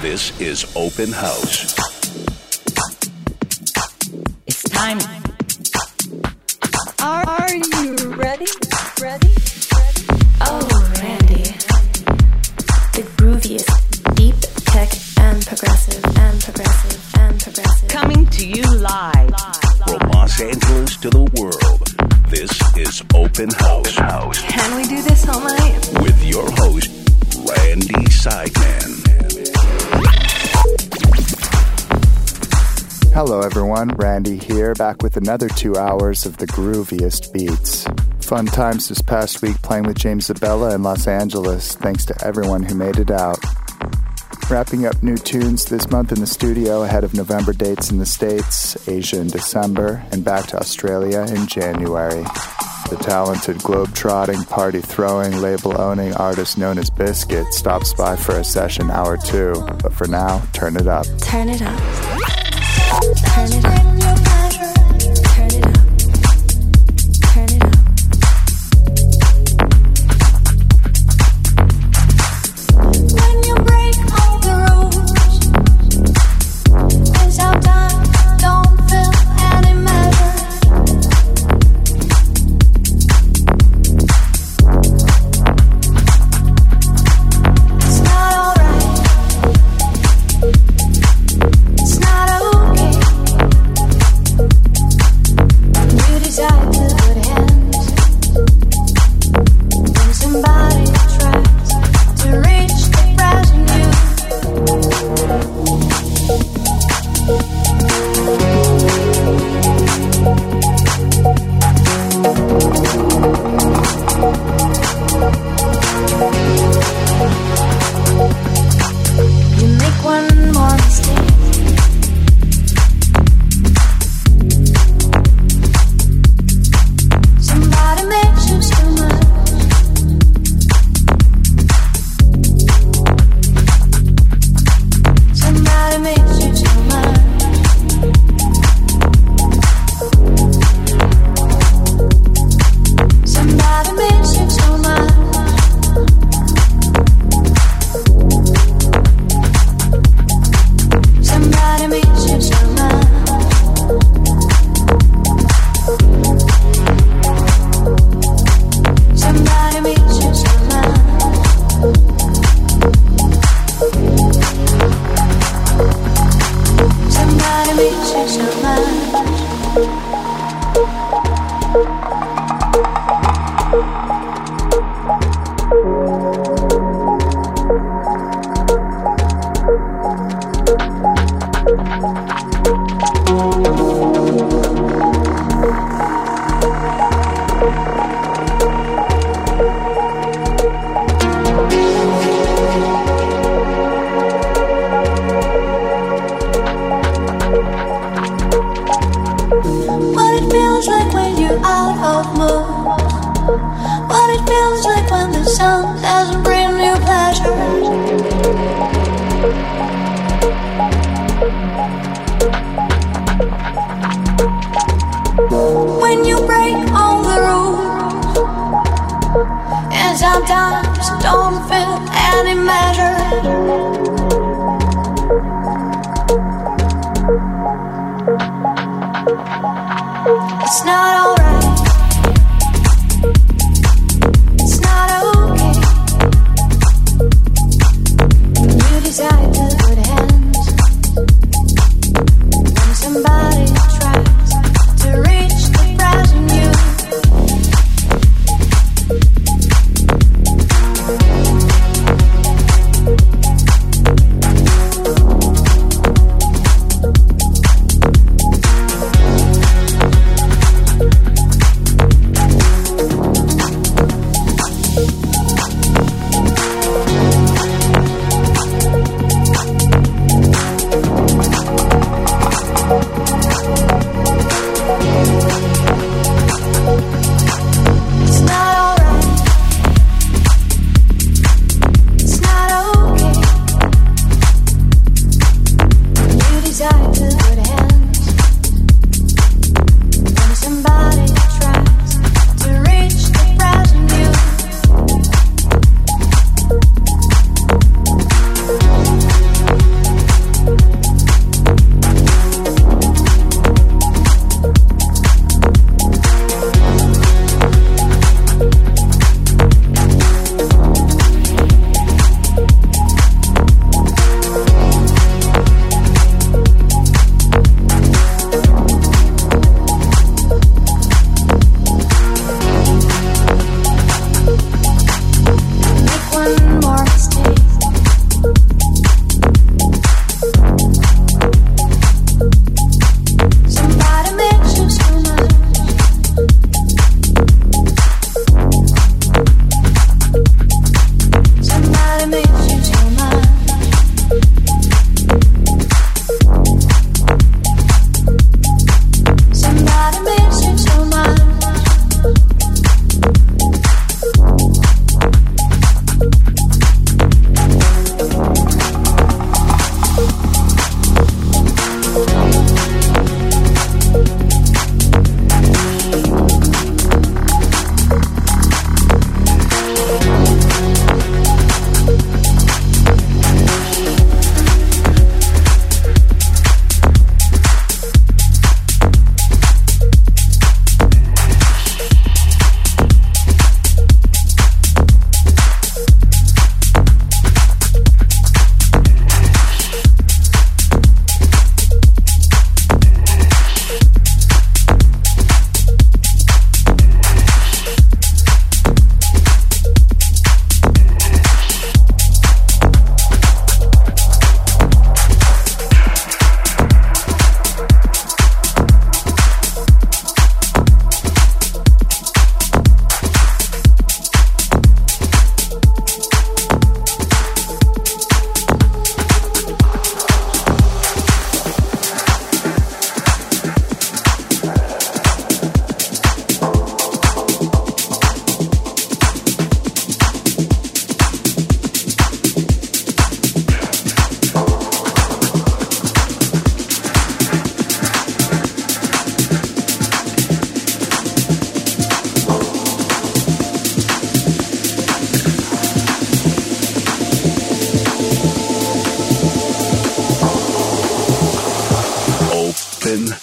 This is Open House. It's time. Everyone. Randy here, back with another two hours of the grooviest beats. Fun times this past week playing with James Zabiela in Los Angeles. Thanks to everyone who made it out. Wrapping up new tunes this month in the studio ahead of November dates in the States, Asia in December, and back to Australia in January. The talented globe-trotting, party-throwing, label-owning artist known as Biscuit stops by for a session hour two, but for now, turn it up. Turn it up. Open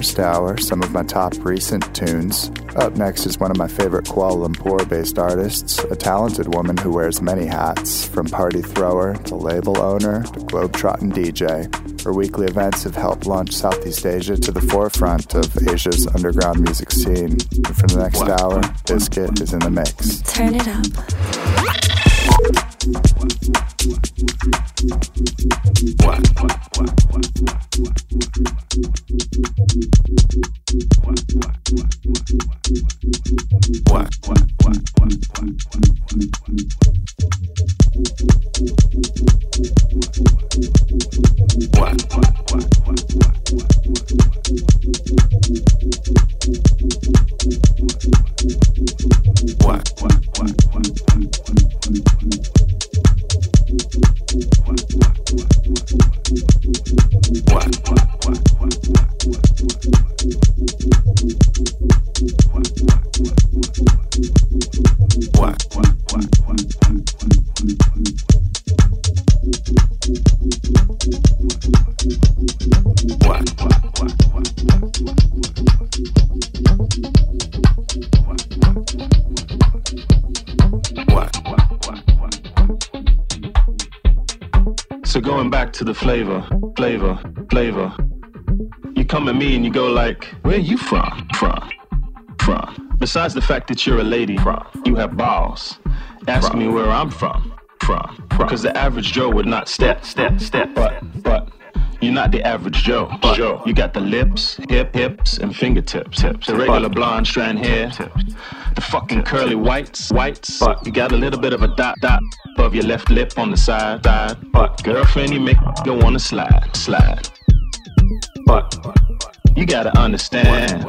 first hour, some of my top recent tunes. Up next is one of my favorite Kuala Lumpur based artists, a talented woman who wears many hats, from party thrower to label owner to globetrotting DJ. Her weekly events have helped launch Southeast Asia to the forefront of Asia's underground music scene. And for the next hour, Biscuit is in the mix. Turn it up. Besides the fact that you're a lady, from. You have balls. Ask me where I'm from. From. Because the average Joe would not step, step, step. But, but. You're not the average Joe. But Joe. You got the lips, hip, hips, and fingertips. Tips. The regular blonde strand hair. The fucking curly whites, whites. But you got a little bit of a dot, dot above your left lip on the side, side. But girlfriend, you make go wanna slide, slide. But you gotta understand.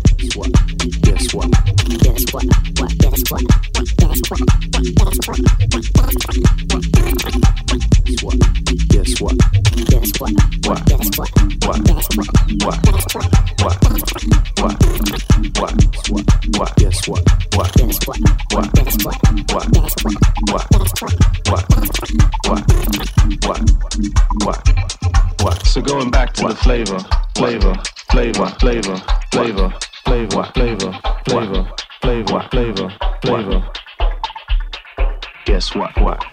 So going back to the flavor, flavor, flavor, flavor, flavor. What.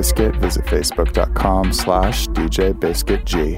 Biscuit, visit facebook.com slash djbiscuitg.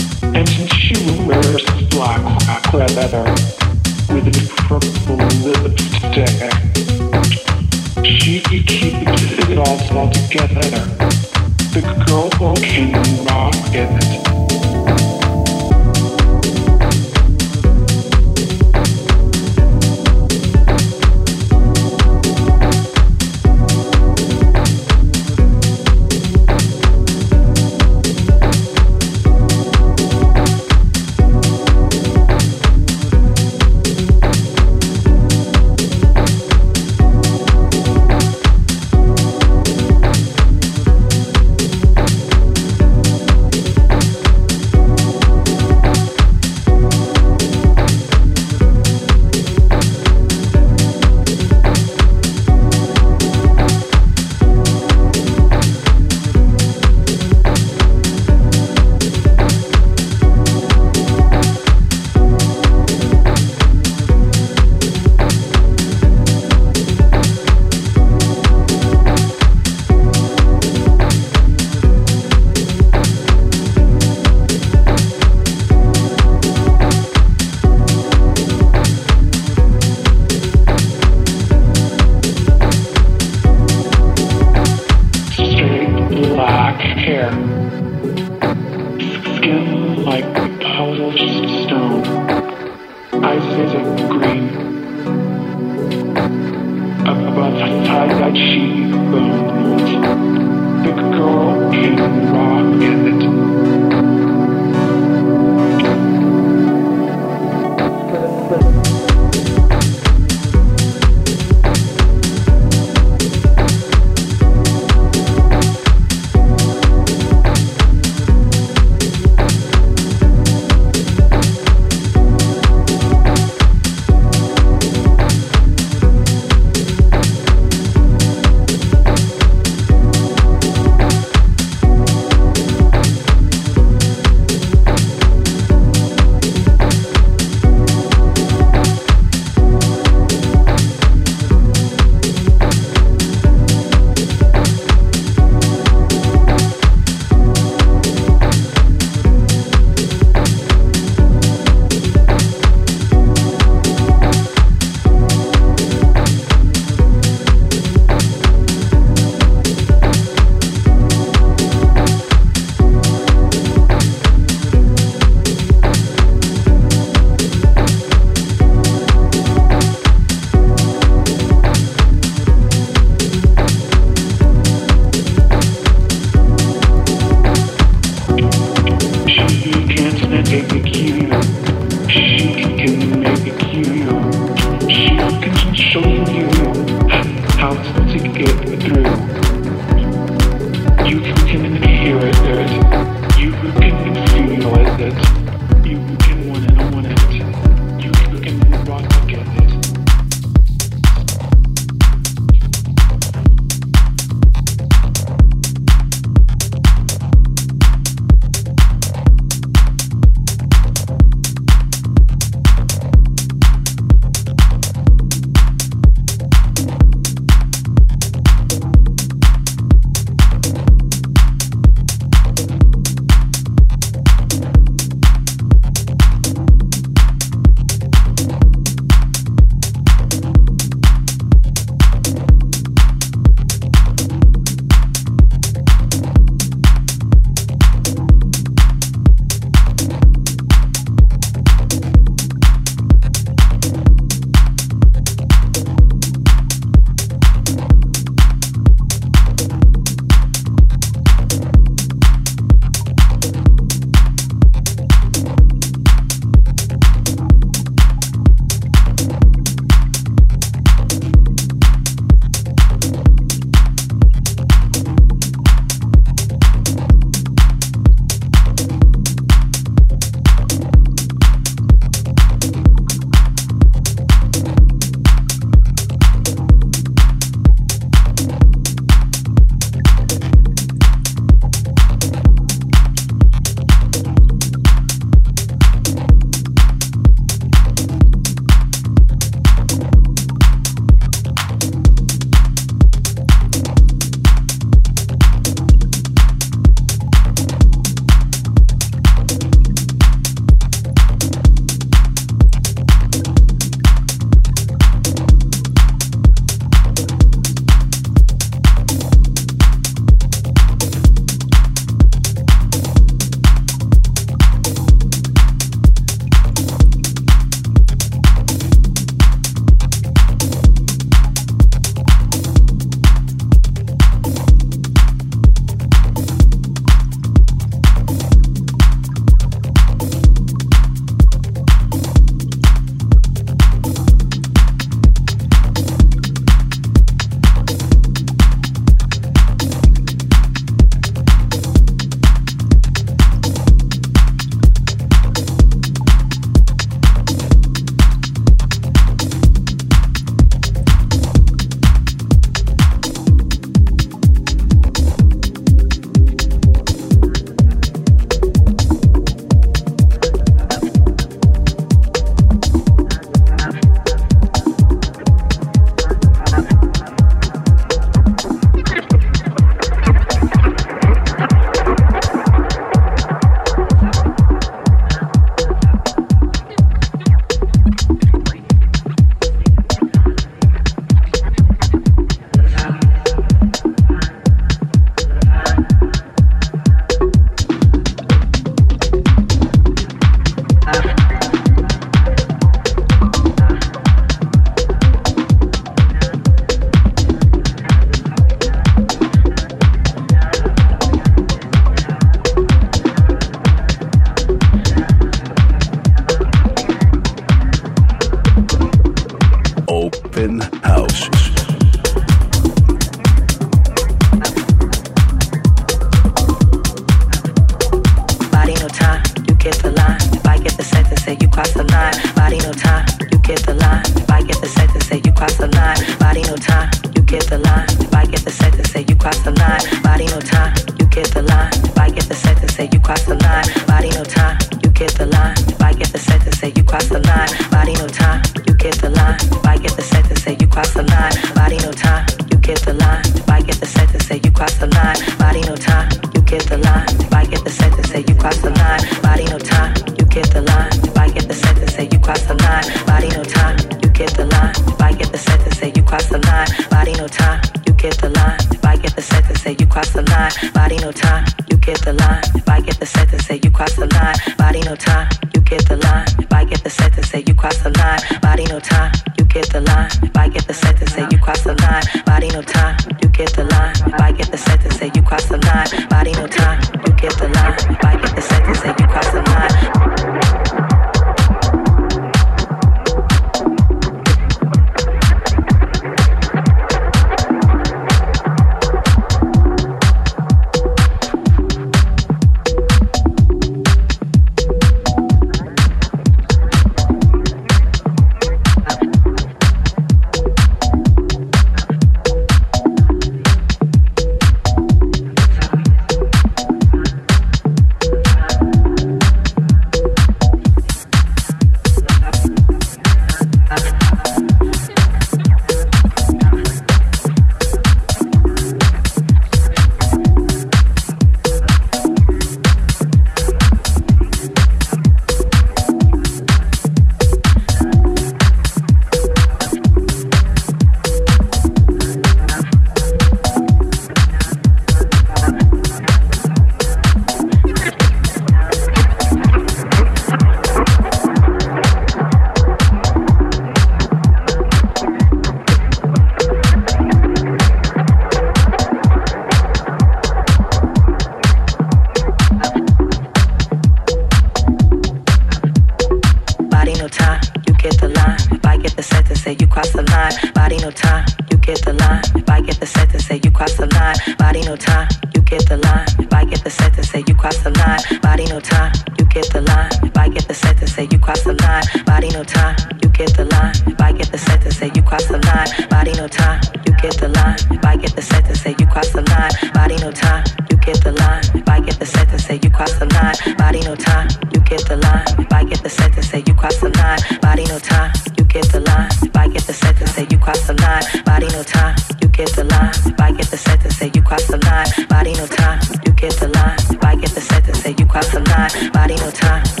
time, you get the line. If I get the sentence, say you cross the line. Body no time, you get the line. If I get the sentence, say you cross the line. Body no time, you get the line. If I get the sentence, say you cross the line. Body no time, you get the line. If I get the sentence, say you cross the line. Body no time.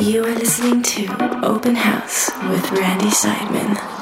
You are listening to Open House with Randy Seidman.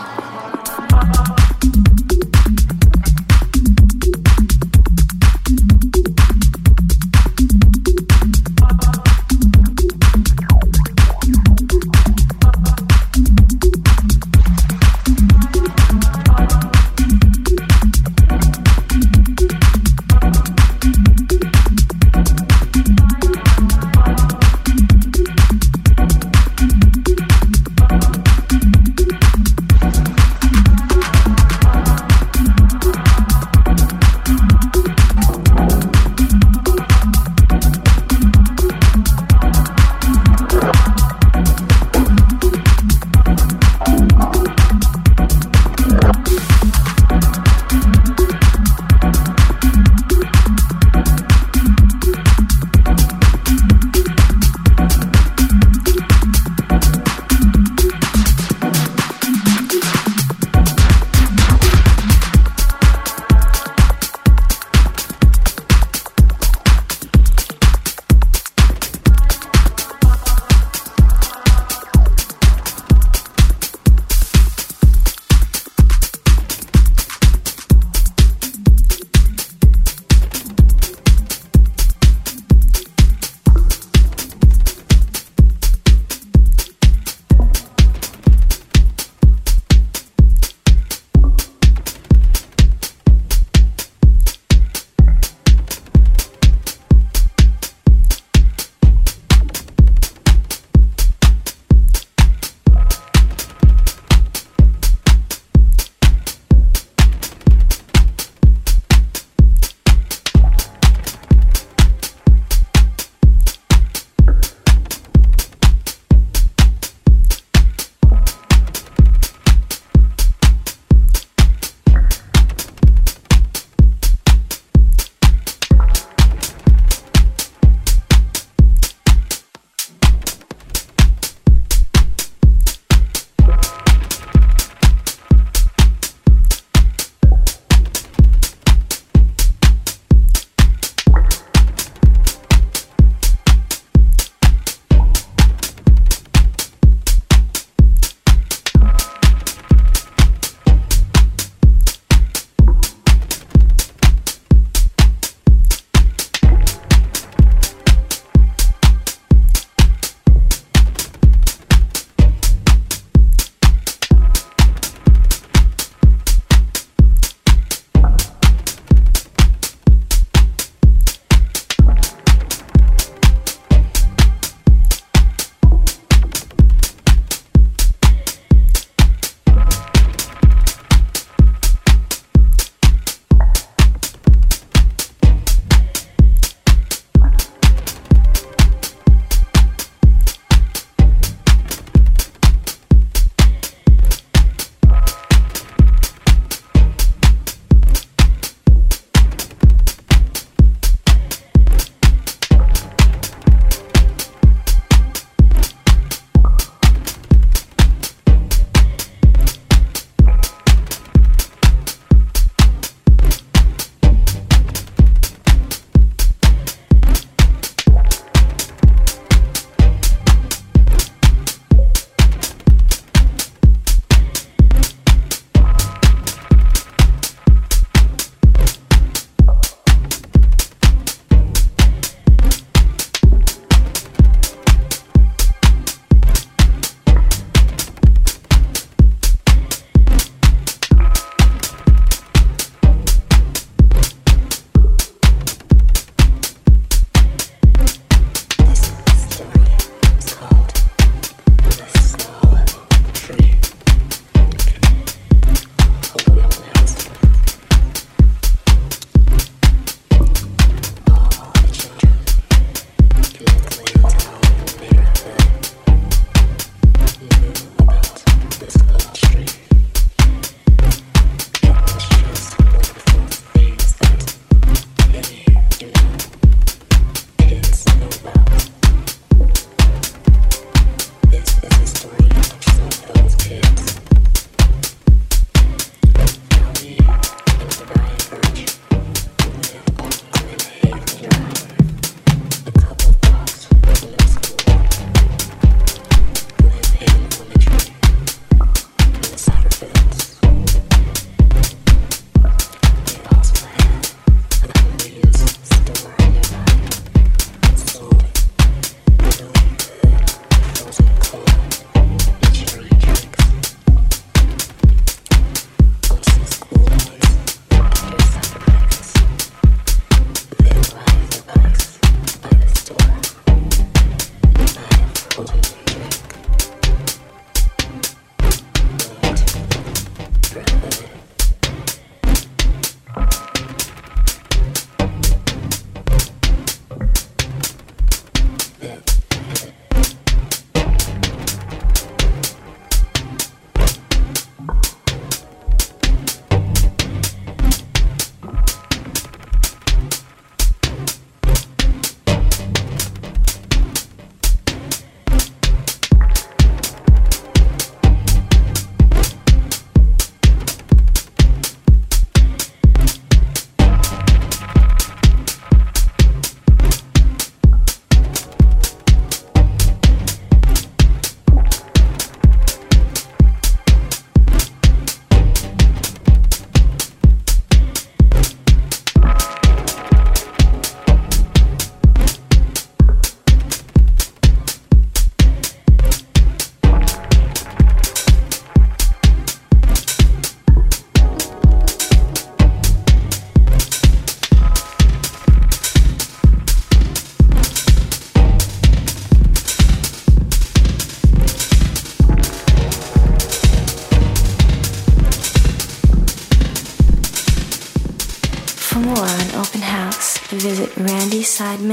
For